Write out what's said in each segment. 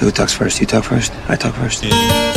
So who talks first? You talk first? I talk first? Yeah.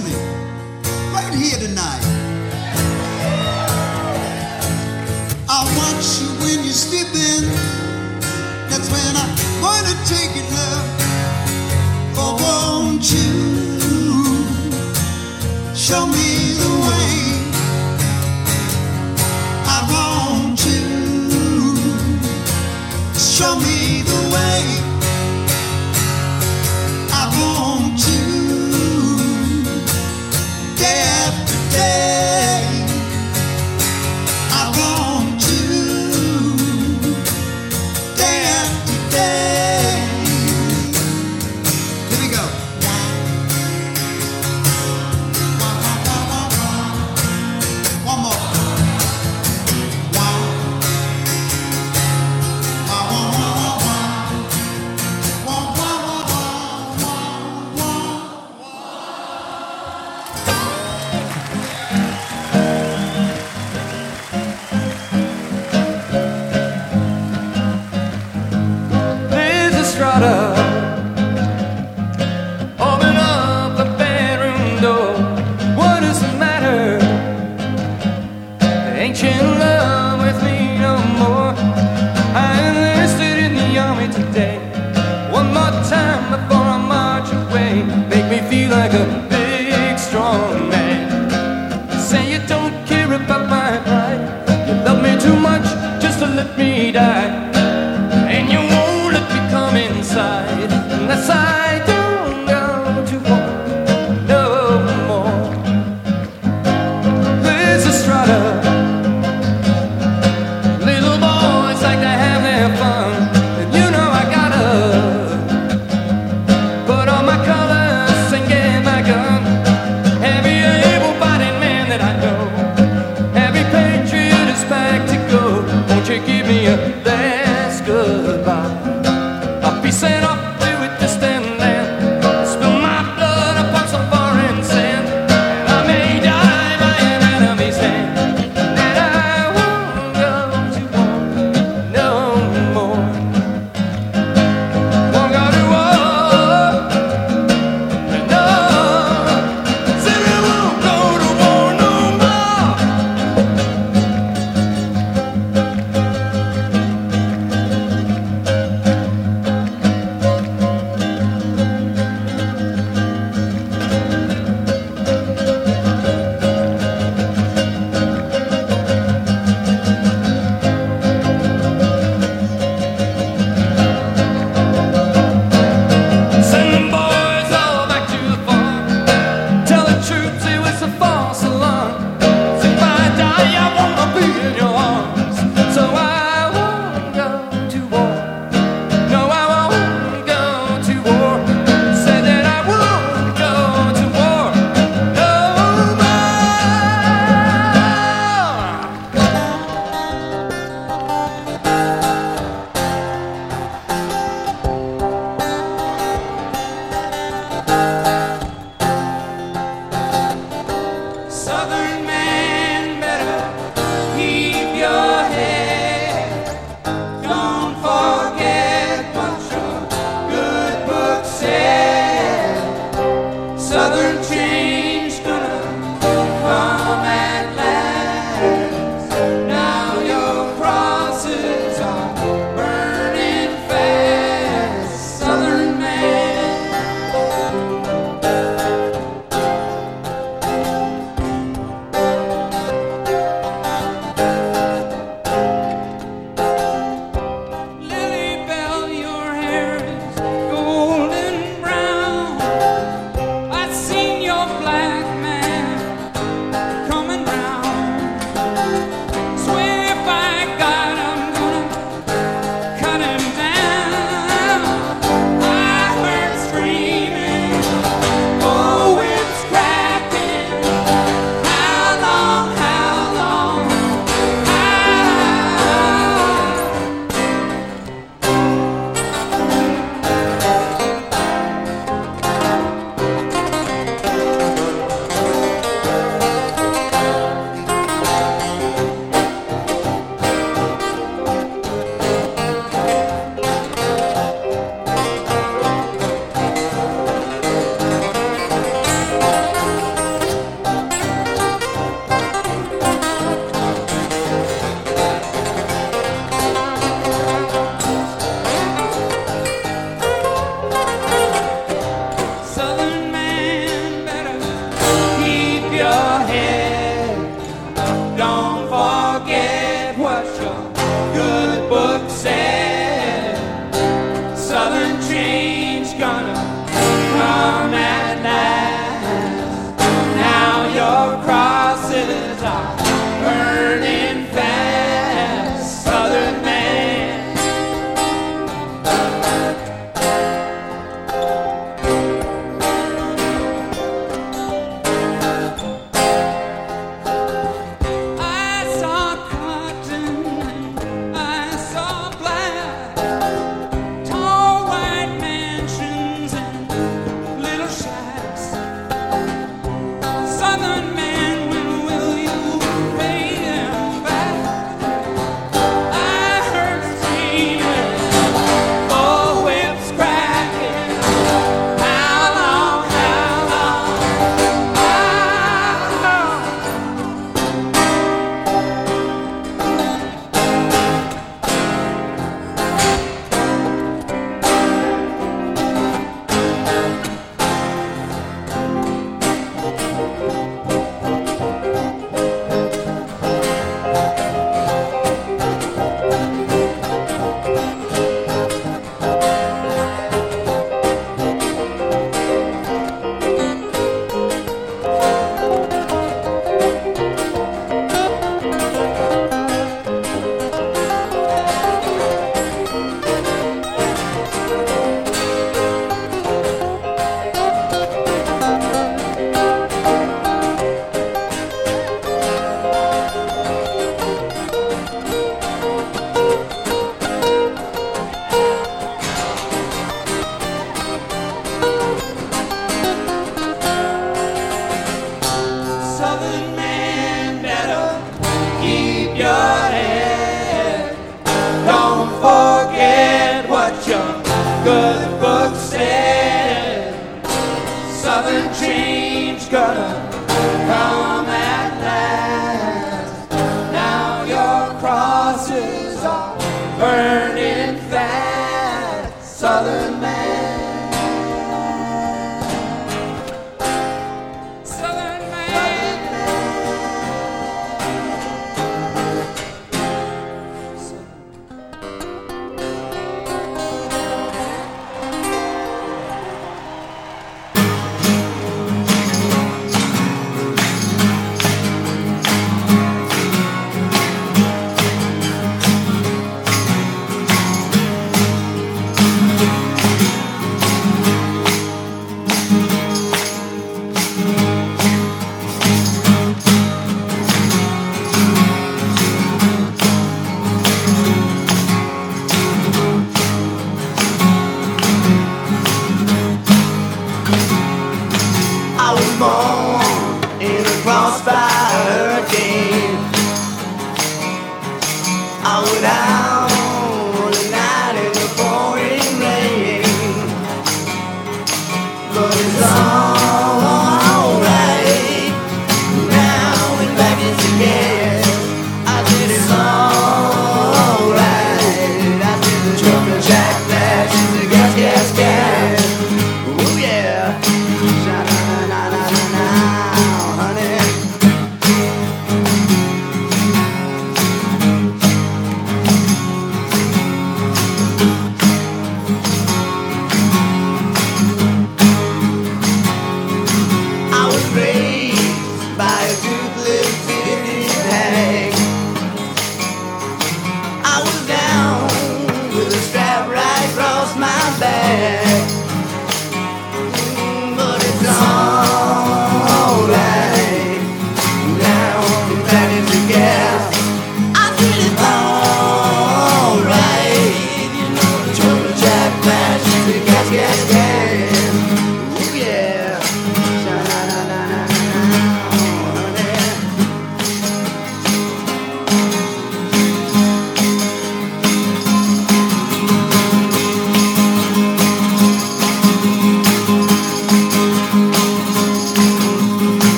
family right here tonight. I want you when you're sleeping. That's when I want to take it, love. Oh, won't you show me the way? I want you show me the way.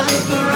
Hallelujah.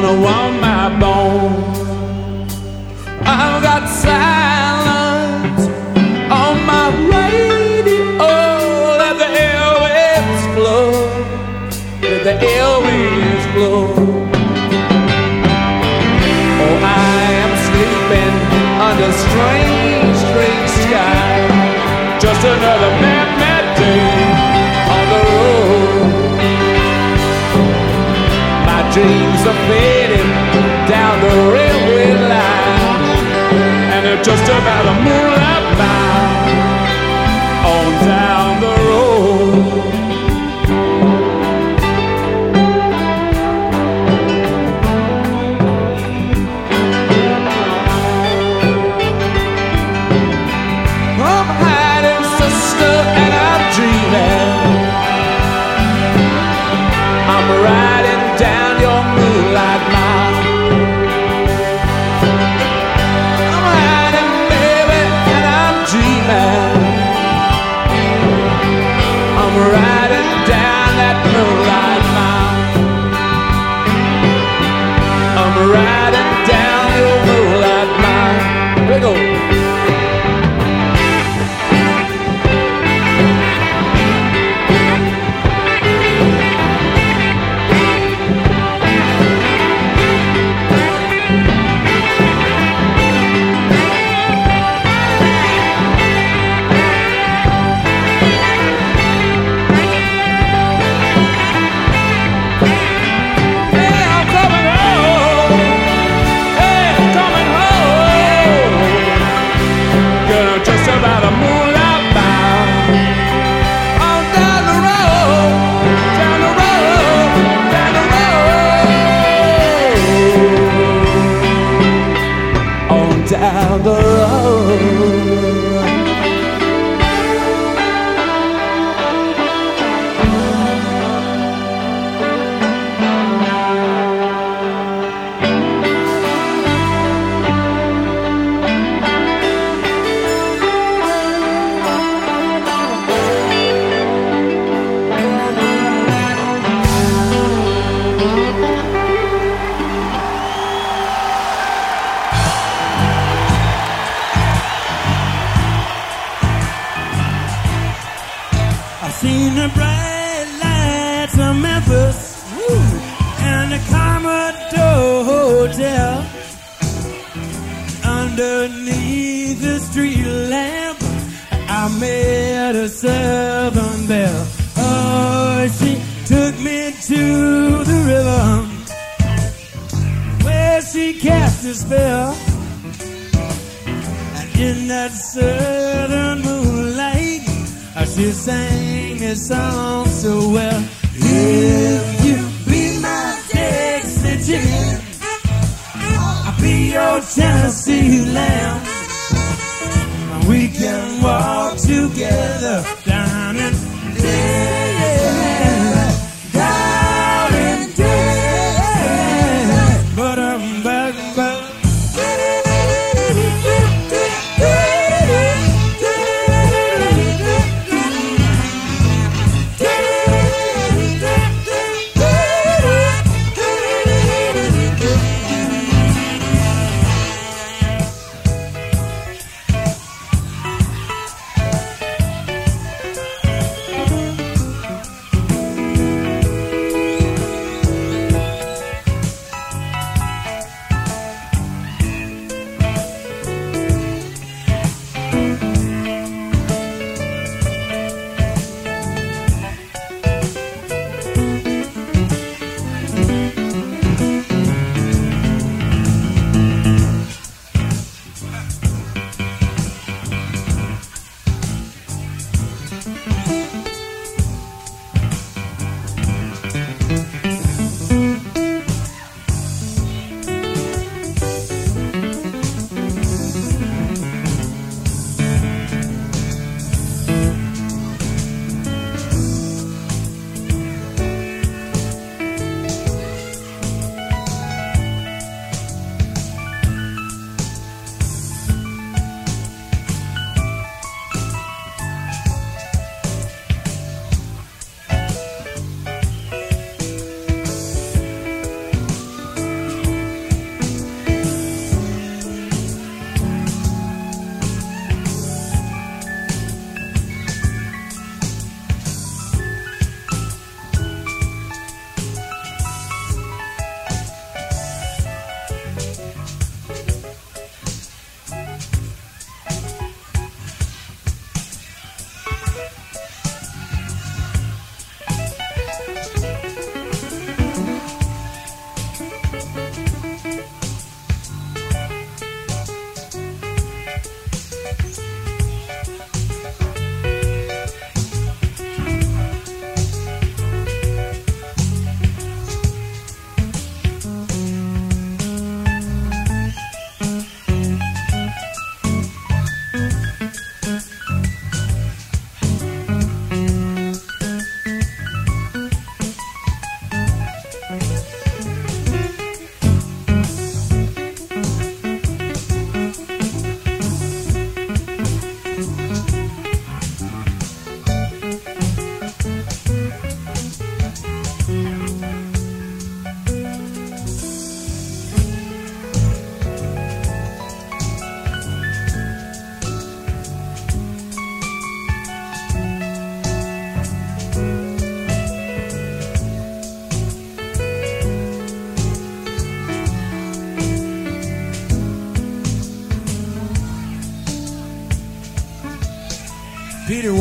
gonna want my bones. Sister campus and the Commodore Hotel. Underneath the street lamp, I met a Southern belle. Oh, she took me to the river where she cast a spell. And in that southern moonlight, she sang this song so well. If you be my Texas chicken, I'll be your Tennessee lamb. We can walk together down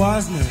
Peter Wasner.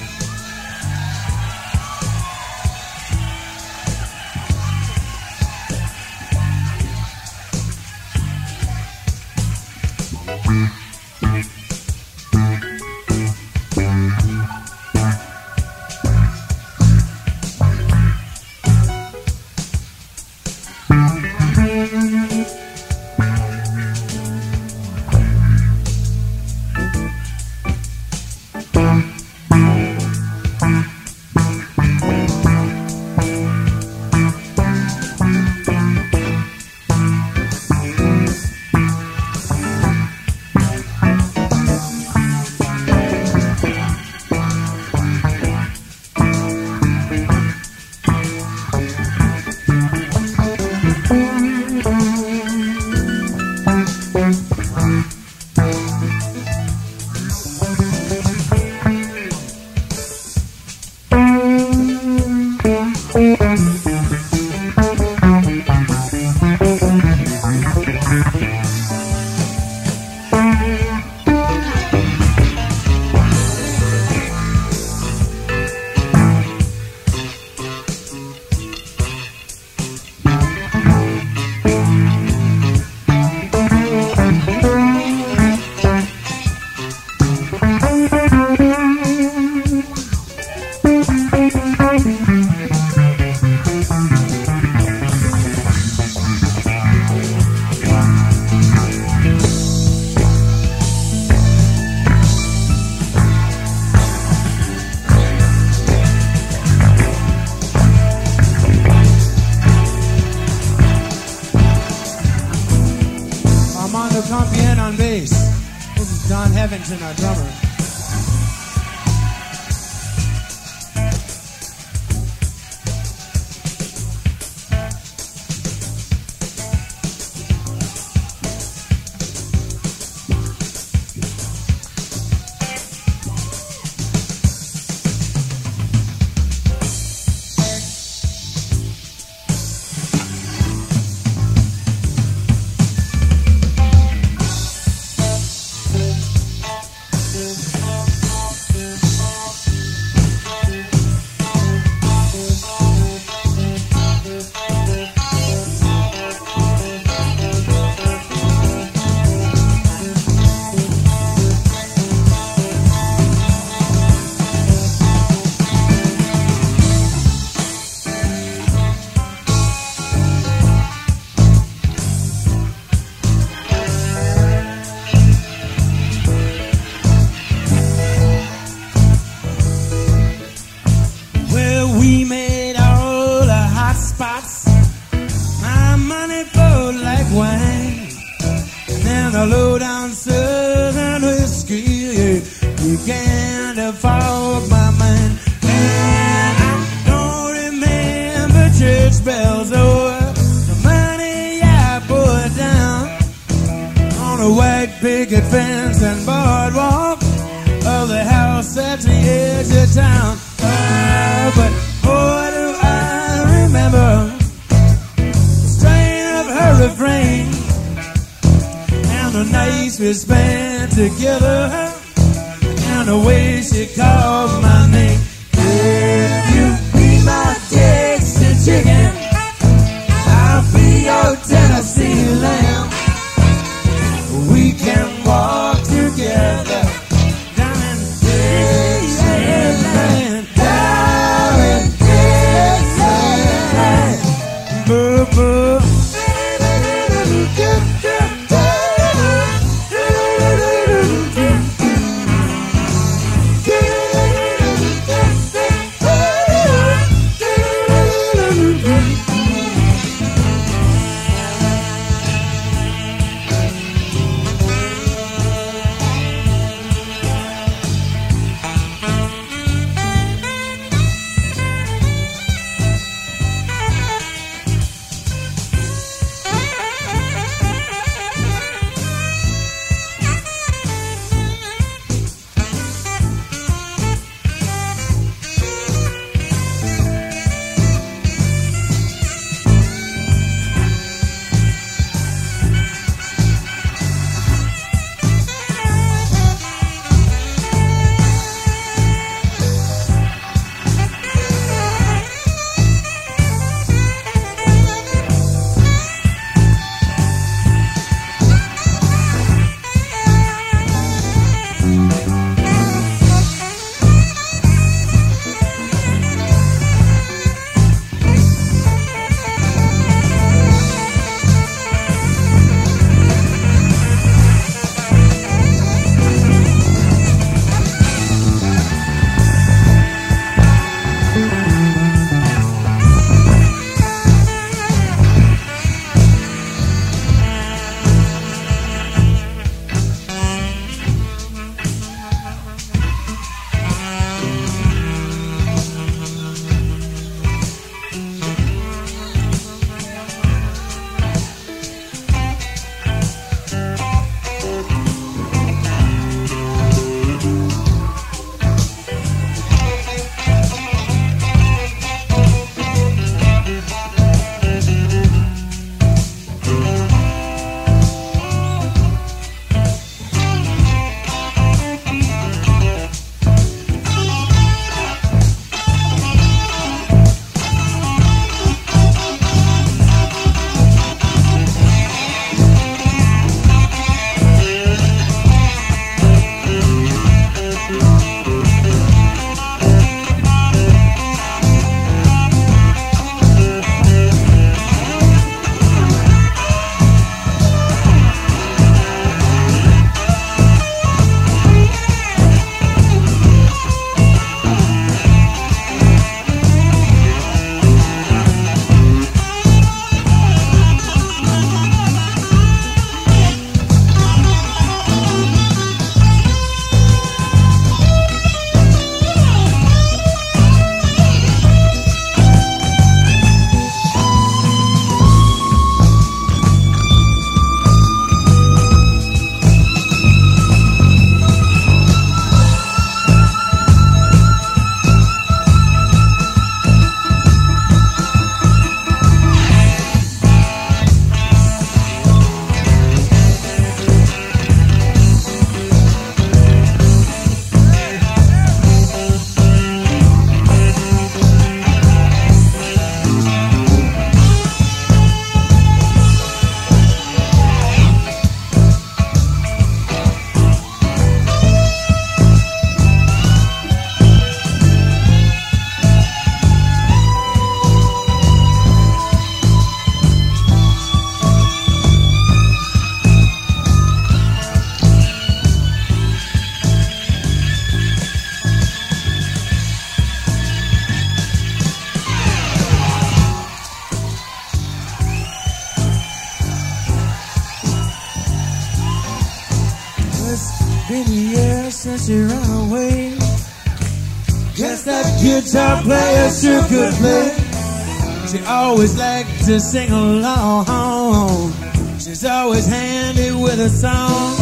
To sing along. She's always handy with a song.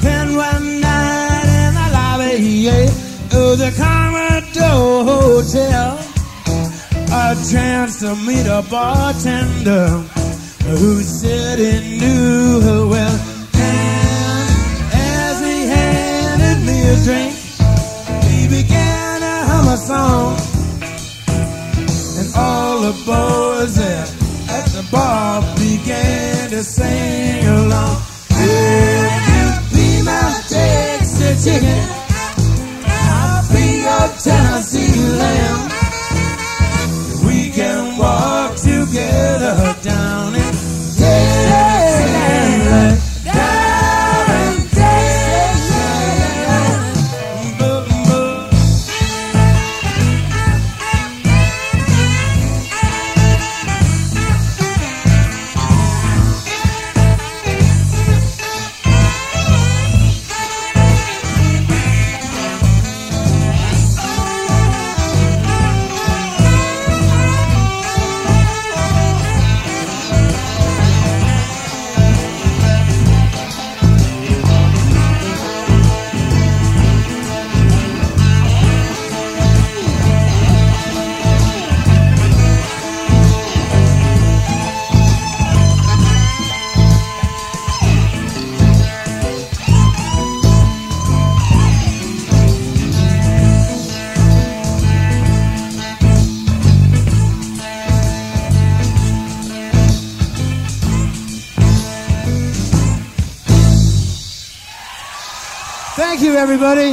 Then one night in the lobby of oh, the Commodore Hotel, a chance to meet a bartender who said he knew her well. And as he handed me a drink, he began to hum a song. And all there at everybody.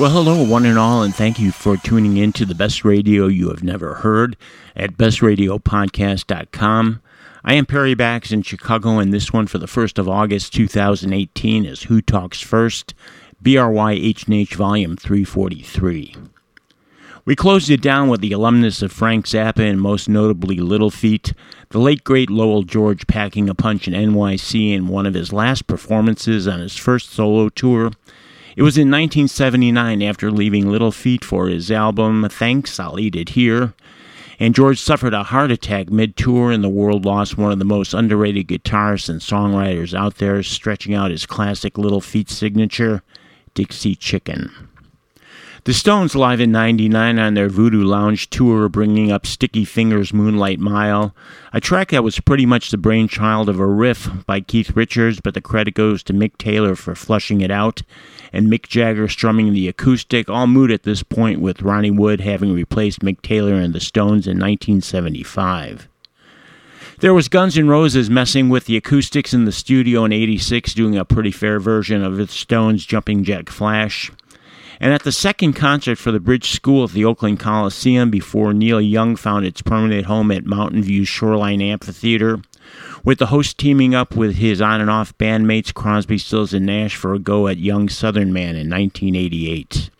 Well, hello, one and all, and thank you for tuning in to the best radio you have never heard at bestradiopodcast.com. I am Perry Bax in Chicago, and this one for the 1st of August 2018 is Who Talks First, BRYHNH Volume 343. We closed it down with the alumnus of Frank Zappa and most notably Little Feat, the late great Lowell George packing a punch in NYC in one of his last performances on his first solo tour. It was in 1979 after leaving Little Feat for his album Thanks, I'll Eat It Here. And George suffered a heart attack mid tour, and the world lost one of the most underrated guitarists and songwriters out there, stretching out his classic Little Feat signature, Dixie Chicken. The Stones live in 99 on their Voodoo Lounge tour, bringing up Sticky Fingers Moonlight Mile, a track that was pretty much the brainchild of a riff by Keith Richards, but the credit goes to Mick Taylor for flushing it out, and Mick Jagger strumming the acoustic, all moot at this point with Ronnie Wood having replaced Mick Taylor and the Stones in 1975. There was Guns N' Roses messing with the acoustics in the studio in 86, doing a pretty fair version of the Stones' Jumping Jack Flash. And at the second concert for the Bridge School at the Oakland Coliseum before Neil Young found its permanent home at Mountain View Shoreline Amphitheater, with the host teaming up with his on and off bandmates Crosby, Stills, and Nash for a go at Young Southern Man in 1988.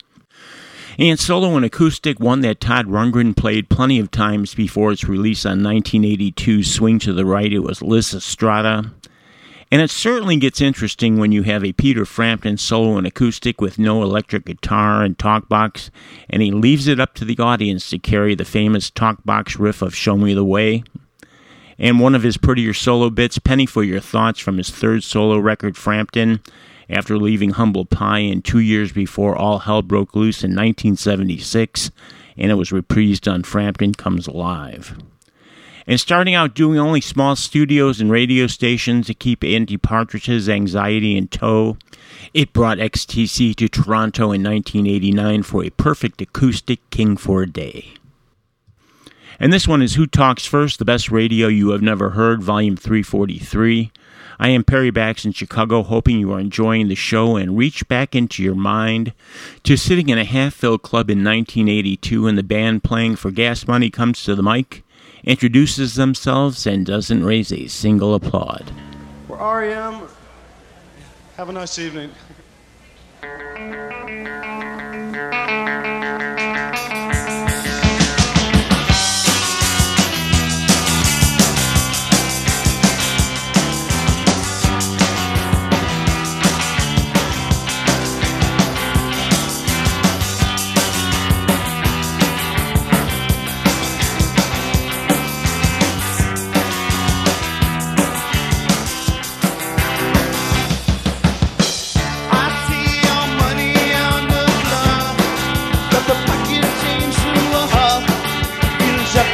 And solo and acoustic, one that Todd Rundgren played plenty of times before its release on 1982's Swing to the Right, it was Lysistrata. And it certainly gets interesting when you have a Peter Frampton solo and acoustic with no electric guitar and talkbox, and he leaves it up to the audience to carry the famous talkbox riff of Show Me the Way. And one of his prettier solo bits, Penny for Your Thoughts, from his third solo record, Frampton, after leaving Humble Pie and two years before All Hell Broke Loose in 1976, and it was reprised on Frampton Comes Alive. And starting out doing only small studios and radio stations to keep Andy Partridge's anxiety in tow, it brought XTC to Toronto in 1989 for a perfect acoustic King for a Day. And this one is Who Talks First, the best radio you have never heard, volume 343. I am Perry Bax in Chicago, hoping you are enjoying the show and reach back into your mind to sitting in a half filled club in 1982 and the band playing for gas money comes to the mic, introduces themselves, and doesn't raise a single applaud. We're REM. Have a nice evening.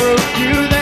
broke you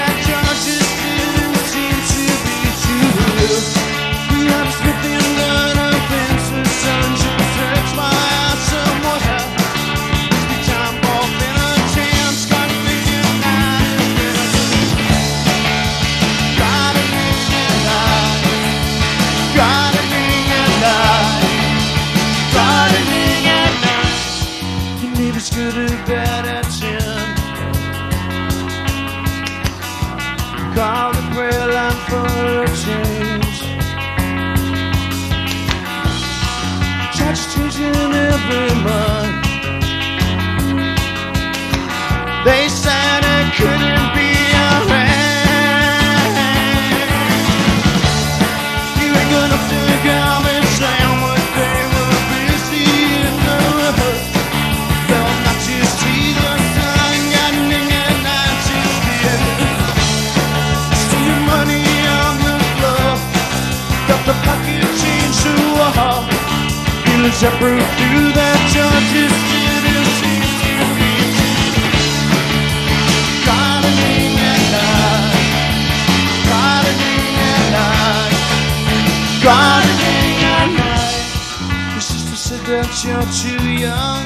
shepherd through the Georgia Tennessee. Gardening at night, gardening at night, gardening night. You're too young.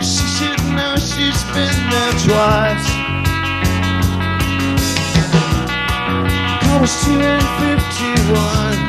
She should know she's been there twice. I was 10 51.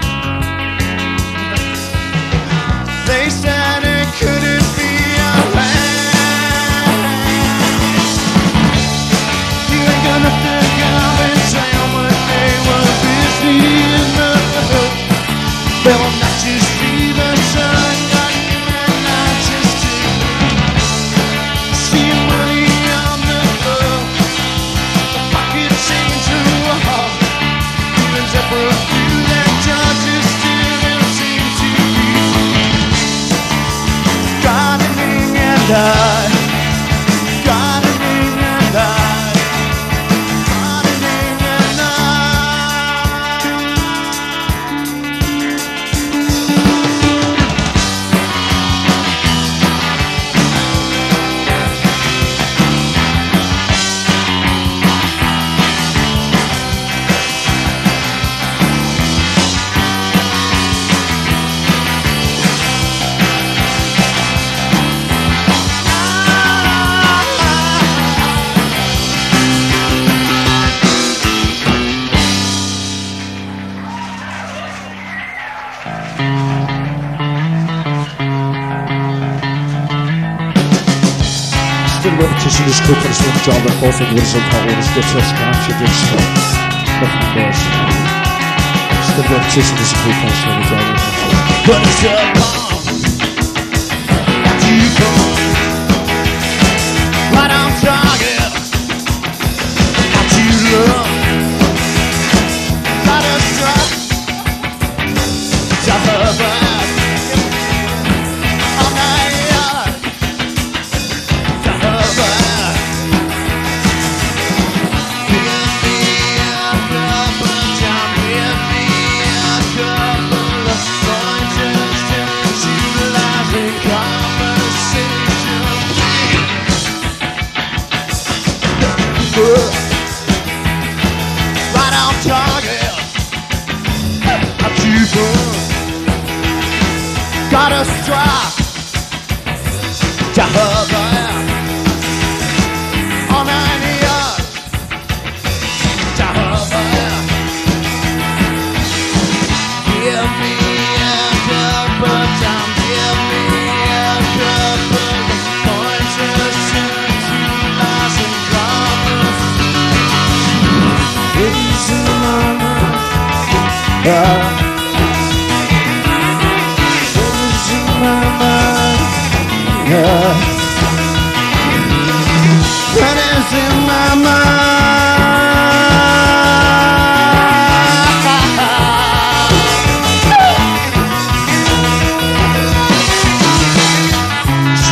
Jezus Cooper swym ciągle posług horyzontalny rozgłosia Cooper.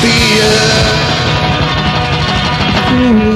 fear. Mm -hmm.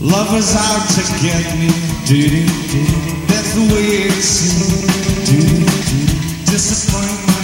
Lovers out to get me. That's the way it seems. Disappointment.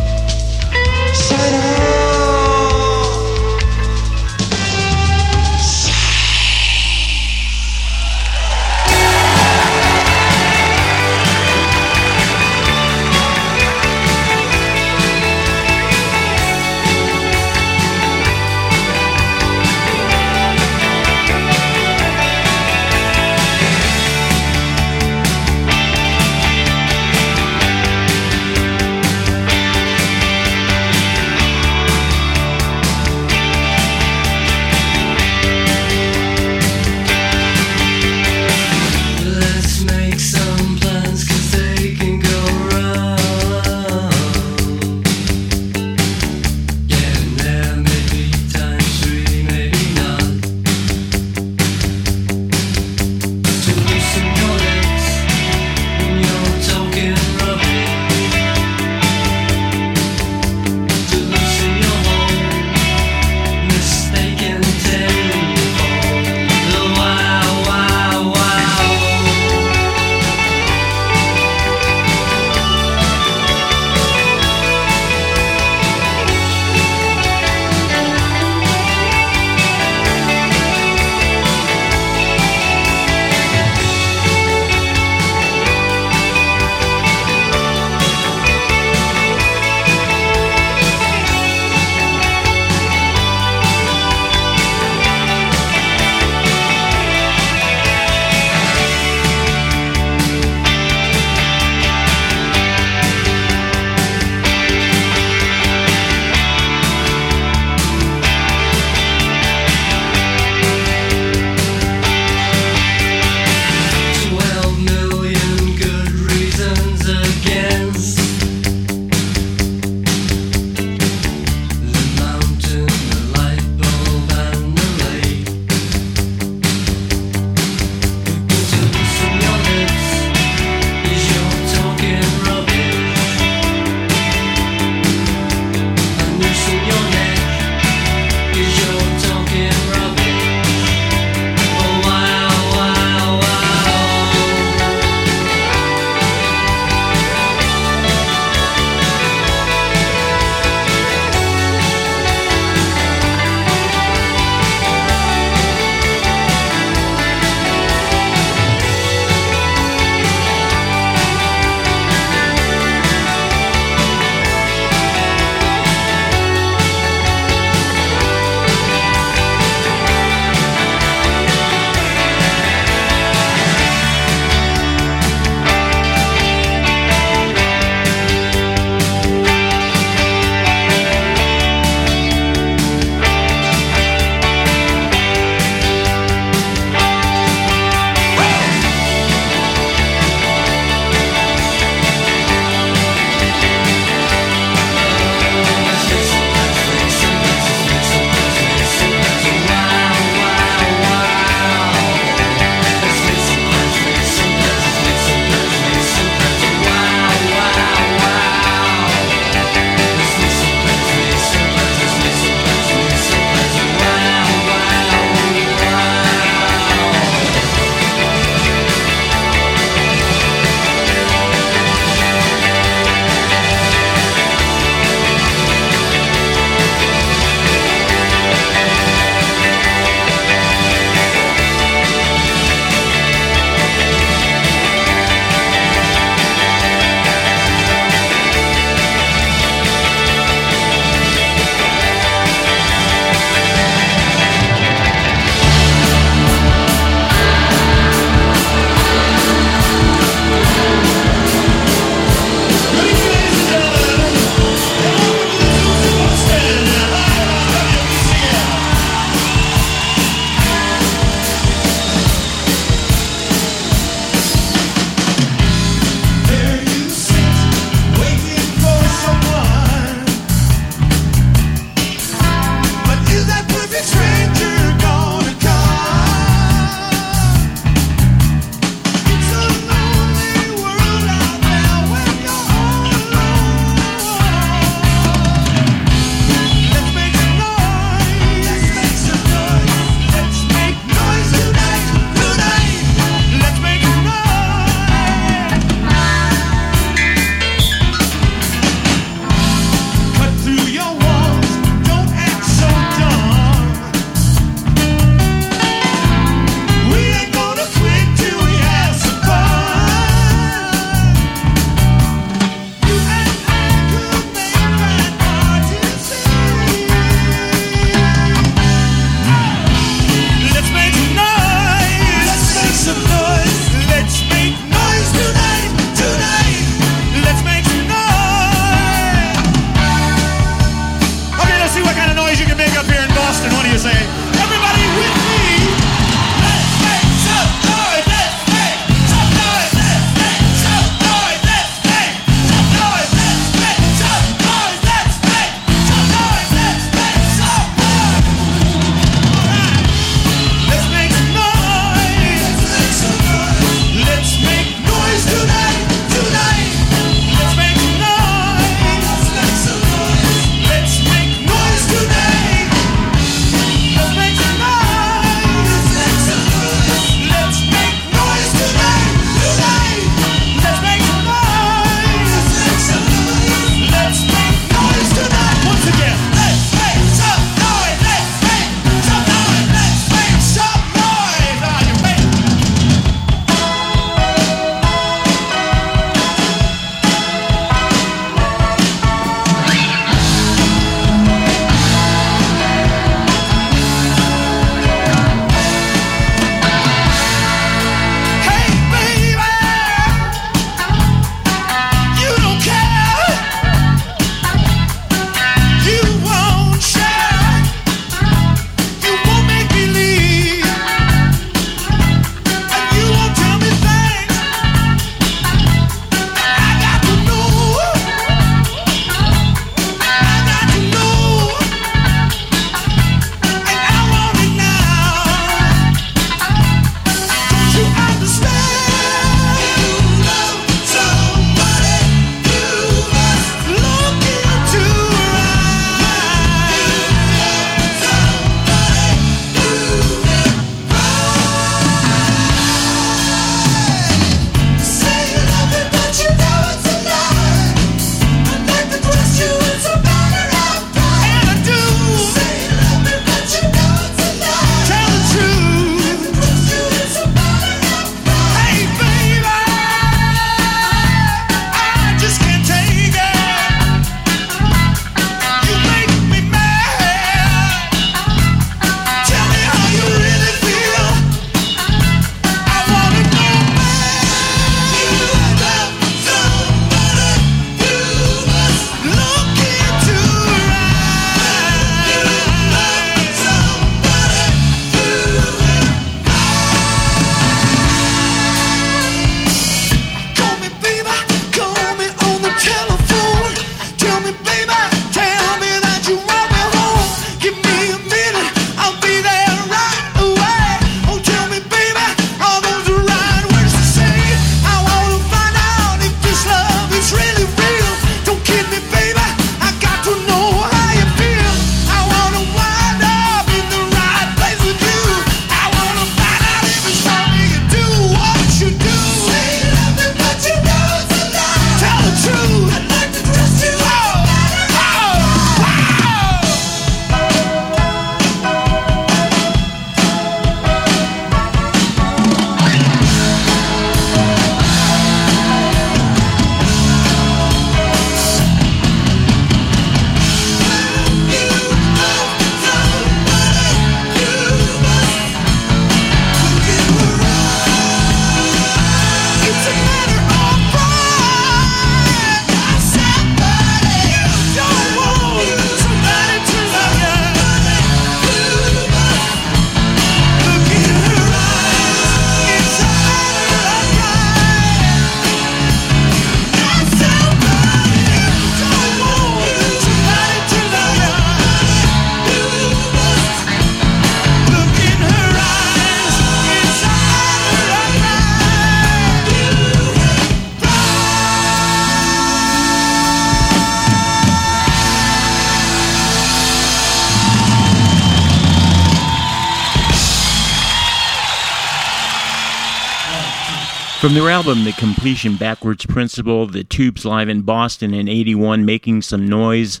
From their album The Completion Backwards Principle, the Tubes live in Boston in 81 making some noise,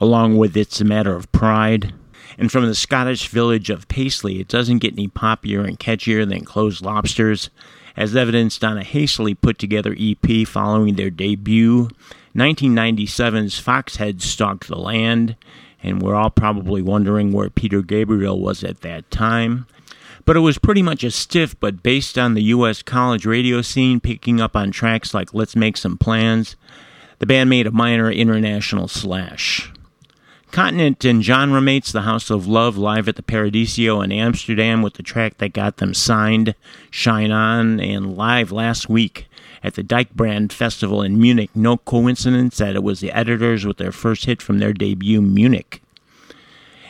along with It's a Matter of Pride. And from the Scottish village of Paisley, it doesn't get any poppier and catchier than Close Lobsters, as evidenced on a hastily put together EP following their debut. 1997's Foxhead Stalked the Land, and we're all probably wondering where Peter Gabriel was at that time but it was pretty much a stiff but based on the US college radio scene picking up on tracks like Let's Make Some Plans. The band made a minor international slash. Continent and genre mates The House of Love live at the Paradiso in Amsterdam with the track that got them signed, Shine On, and live last week at the Deichbrand Festival in Munich. No coincidence that it was the editors with their first hit from their debut, Munich.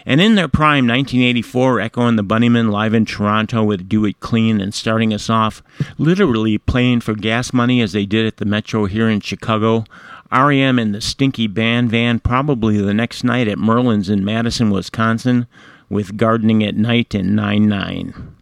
And in their prime, 1984, Echo and the Bunnymen live in Toronto with Do It Clean and starting us off, literally playing for gas money as they did at the Metro here in Chicago. REM and the Stinky Band Van probably the next night at Merlin's in Madison, Wisconsin, with Gardening at Night and 9 9.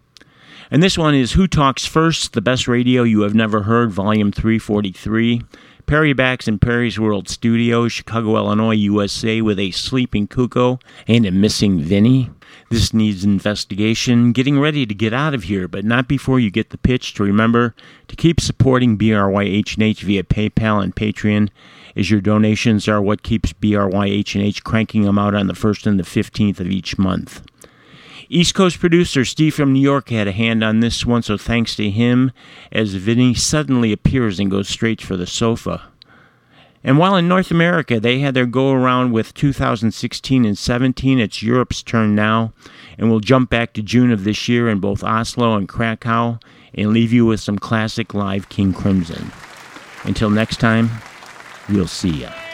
And this one is Who Talks First, the best radio you have never heard, volume 343. Perry Bax in Perry's World Studios, Chicago, Illinois, USA, with a sleeping Cuco and a missing Vinny. This needs investigation. Getting ready to get out of here, but not before you get the pitch to remember to keep supporting BRYHNH via PayPal and Patreon, as your donations are what keeps BRYHNH cranking them out on the 1st and the 15th of each month. East Coast producer Steve from New York had a hand on this one, so thanks to him, as Vinny suddenly appears and goes straight for the sofa. And while in North America they had their go around with 2016 and 17, it's Europe's turn now, and we'll jump back to June of this year in both Oslo and Krakow and leave you with some classic live King Crimson. Until next time, we'll see ya.